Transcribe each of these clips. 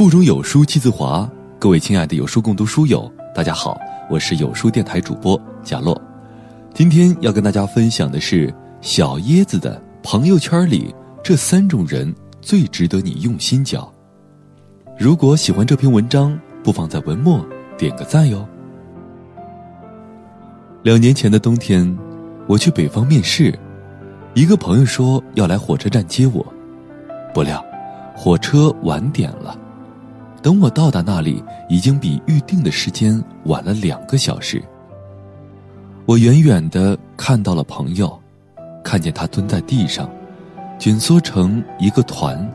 腹中有书气自华，各位亲爱的有书共读书友，大家好，我是有书电台主播贾洛。今天要跟大家分享的是小椰子的朋友圈里这三种人最值得你用心交。如果喜欢这篇文章，不妨在文末点个赞哟。两年前的冬天，我去北方面试，一个朋友说要来火车站接我，不料火车晚点了。等我到达那里，已经比预定的时间晚了两个小时。我远远的看到了朋友，看见他蹲在地上，蜷缩成一个团，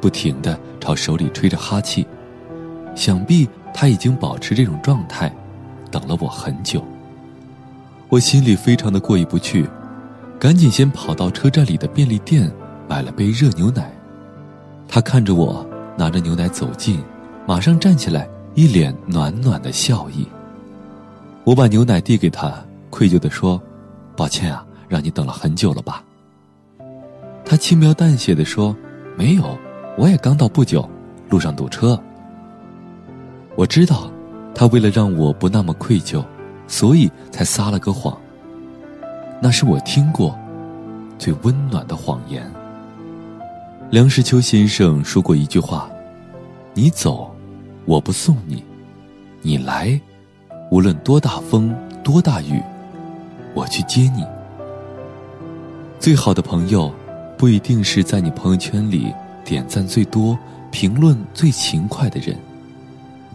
不停的朝手里吹着哈气，想必他已经保持这种状态，等了我很久。我心里非常的过意不去，赶紧先跑到车站里的便利店买了杯热牛奶。他看着我。拿着牛奶走近，马上站起来，一脸暖暖的笑意。我把牛奶递给他，愧疚地说：“抱歉啊，让你等了很久了吧？”他轻描淡写地说：“没有，我也刚到不久，路上堵车。”我知道，他为了让我不那么愧疚，所以才撒了个谎。那是我听过最温暖的谎言。梁实秋先生说过一句话：“你走，我不送你；你来，无论多大风多大雨，我去接你。”最好的朋友，不一定是在你朋友圈里点赞最多、评论最勤快的人，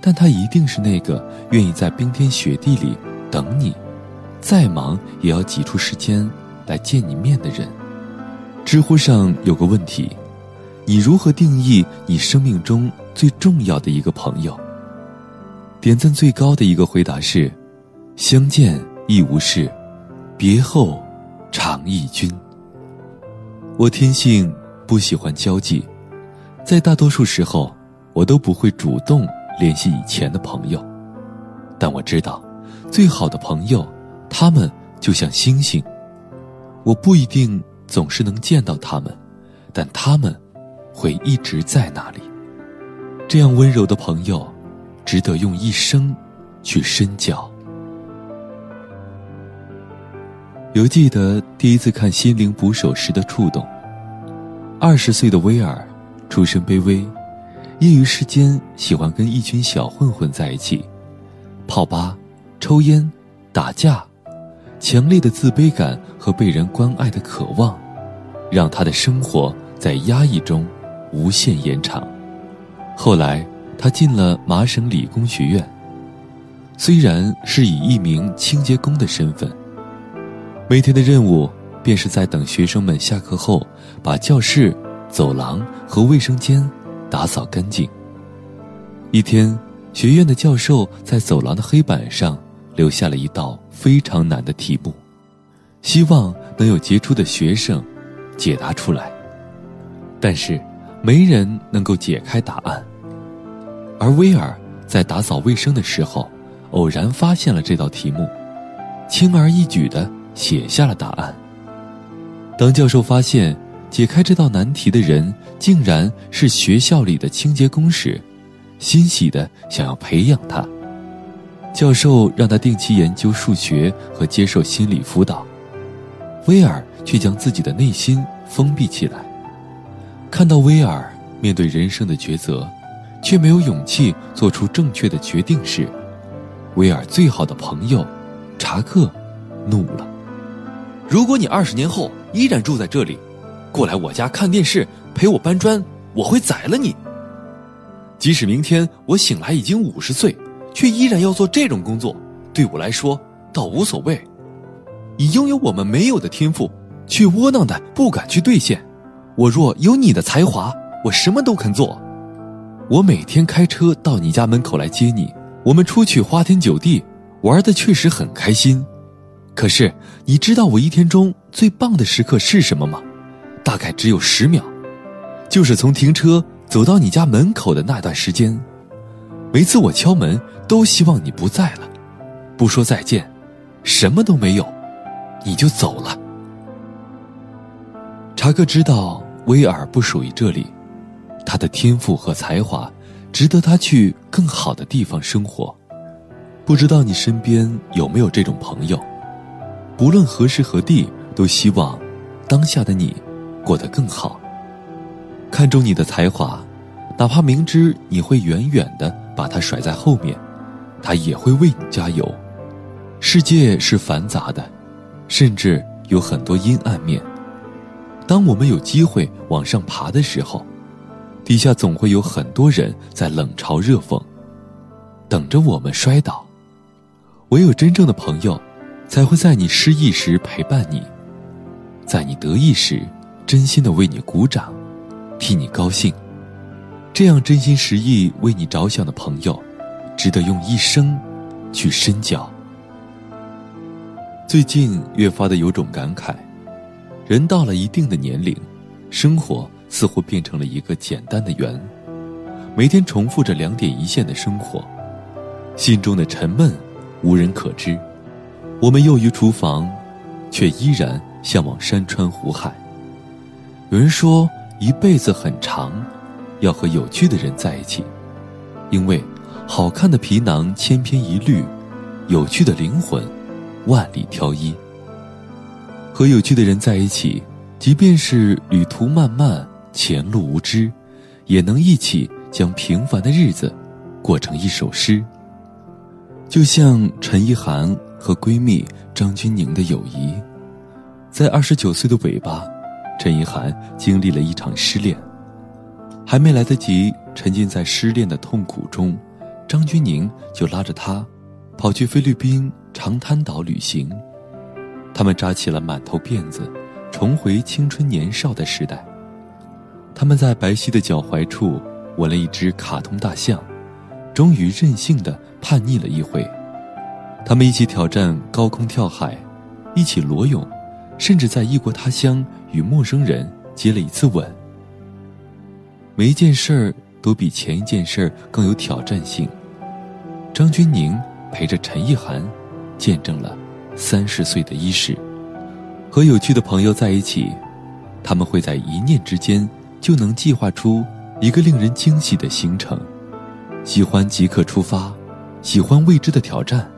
但他一定是那个愿意在冰天雪地里等你，再忙也要挤出时间来见你面的人。知乎上有个问题。你如何定义你生命中最重要的一个朋友？点赞最高的一个回答是：相见亦无事，别后常忆君。我天性不喜欢交际，在大多数时候，我都不会主动联系以前的朋友。但我知道，最好的朋友，他们就像星星，我不一定总是能见到他们，但他们。会一直在那里。这样温柔的朋友，值得用一生去深交。犹记得第一次看《心灵捕手》时的触动。二十岁的威尔，出身卑微，业余时间喜欢跟一群小混混在一起，泡吧、抽烟、打架，强烈的自卑感和被人关爱的渴望，让他的生活在压抑中。无限延长。后来，他进了麻省理工学院。虽然是以一名清洁工的身份，每天的任务便是在等学生们下课后，把教室、走廊和卫生间打扫干净。一天，学院的教授在走廊的黑板上留下了一道非常难的题目，希望能有杰出的学生解答出来。但是。没人能够解开答案，而威尔在打扫卫生的时候，偶然发现了这道题目，轻而易举地写下了答案。当教授发现解开这道难题的人竟然是学校里的清洁工时，欣喜地想要培养他。教授让他定期研究数学和接受心理辅导，威尔却将自己的内心封闭起来。看到威尔面对人生的抉择，却没有勇气做出正确的决定时，威尔最好的朋友查克怒了：“如果你二十年后依然住在这里，过来我家看电视陪我搬砖，我会宰了你。即使明天我醒来已经五十岁，却依然要做这种工作，对我来说倒无所谓。你拥有我们没有的天赋，却窝囊的不敢去兑现。”我若有你的才华，我什么都肯做。我每天开车到你家门口来接你，我们出去花天酒地，玩的确实很开心。可是你知道我一天中最棒的时刻是什么吗？大概只有十秒，就是从停车走到你家门口的那段时间。每次我敲门，都希望你不在了，不说再见，什么都没有，你就走了。查克知道威尔不属于这里，他的天赋和才华值得他去更好的地方生活。不知道你身边有没有这种朋友？不论何时何地，都希望当下的你过得更好。看重你的才华，哪怕明知你会远远的把他甩在后面，他也会为你加油。世界是繁杂的，甚至有很多阴暗面。当我们有机会往上爬的时候，底下总会有很多人在冷嘲热讽，等着我们摔倒。唯有真正的朋友，才会在你失意时陪伴你，在你得意时，真心的为你鼓掌，替你高兴。这样真心实意为你着想的朋友，值得用一生去深交。最近越发的有种感慨，人到了一定的年龄，生活似乎变成了一个简单的圆，每天重复着两点一线的生活，心中的沉闷。无人可知，我们囿于厨房，却依然向往山川湖海。有人说，一辈子很长，要和有趣的人在一起，因为好看的皮囊千篇一律，有趣的灵魂万里挑一。和有趣的人在一起，即便是旅途漫漫，前路无知，也能一起将平凡的日子过成一首诗。就像陈意涵和闺蜜张钧甯的友谊，在二十九岁的尾巴，陈意涵经历了一场失恋，还没来得及沉浸在失恋的痛苦中，张钧甯就拉着她，跑去菲律宾长滩岛旅行。他们扎起了满头辫子，重回青春年少的时代。他们在白皙的脚踝处纹了一只卡通大象。终于任性的叛逆了一回，他们一起挑战高空跳海，一起裸泳，甚至在异国他乡与陌生人接了一次吻。每一件事儿都比前一件事儿更有挑战性。张钧甯陪着陈意涵，见证了三十岁的伊始。和有趣的朋友在一起，他们会在一念之间就能计划出一个令人惊喜的行程。喜欢即刻出发，喜欢未知的挑战，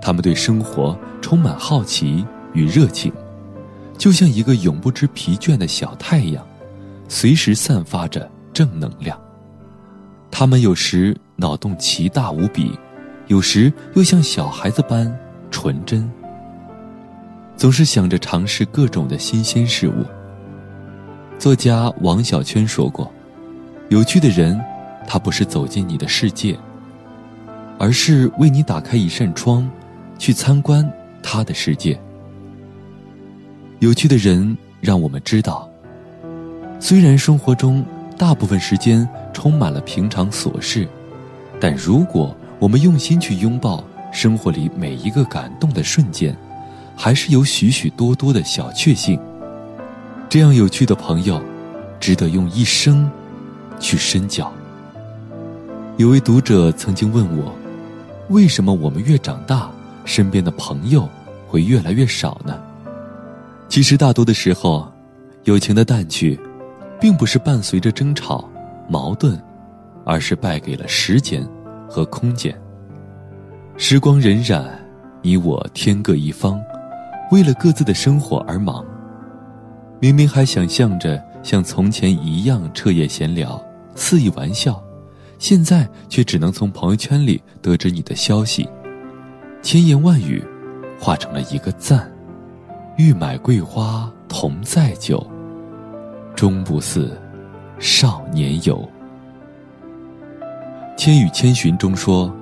他们对生活充满好奇与热情，就像一个永不知疲倦的小太阳，随时散发着正能量。他们有时脑洞奇大无比，有时又像小孩子般纯真，总是想着尝试各种的新鲜事物。作家王小圈说过：“有趣的人。”他不是走进你的世界，而是为你打开一扇窗，去参观他的世界。有趣的人让我们知道，虽然生活中大部分时间充满了平常琐事，但如果我们用心去拥抱生活里每一个感动的瞬间，还是有许许多多的小确幸。这样有趣的朋友，值得用一生去深交。有位读者曾经问我：“为什么我们越长大，身边的朋友会越来越少呢？”其实，大多的时候，友情的淡去，并不是伴随着争吵、矛盾，而是败给了时间和空间。时光荏苒，你我天各一方，为了各自的生活而忙。明明还想象着像从前一样彻夜闲聊、肆意玩笑。现在却只能从朋友圈里得知你的消息，千言万语化成了一个赞。欲买桂花同载酒，终不似少年游。《千与千寻》中说，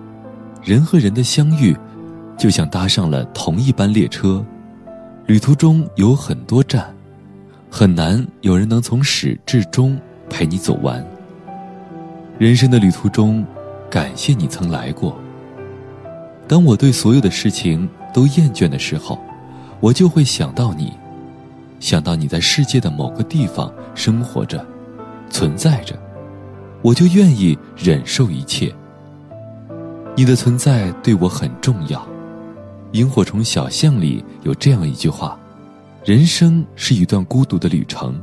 人和人的相遇，就像搭上了同一班列车，旅途中有很多站，很难有人能从始至终陪你走完。人生的旅途中，感谢你曾来过。当我对所有的事情都厌倦的时候，我就会想到你，想到你在世界的某个地方生活着、存在着，我就愿意忍受一切。你的存在对我很重要。萤火虫小巷里有这样一句话：“人生是一段孤独的旅程。”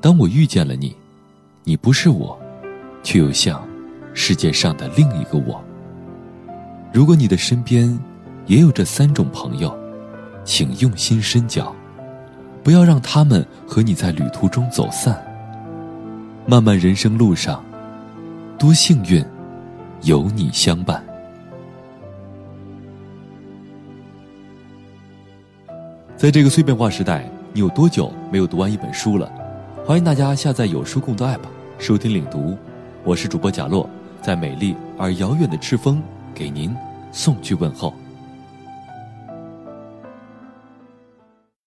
当我遇见了你，你不是我。却又像世界上的另一个我。如果你的身边也有这三种朋友，请用心深交，不要让他们和你在旅途中走散。漫漫人生路上，多幸运，有你相伴。在这个碎片化时代，你有多久没有读完一本书了？欢迎大家下载有书共读 App，收听领读。我是主播贾洛，在美丽而遥远的赤峰给您送去问候。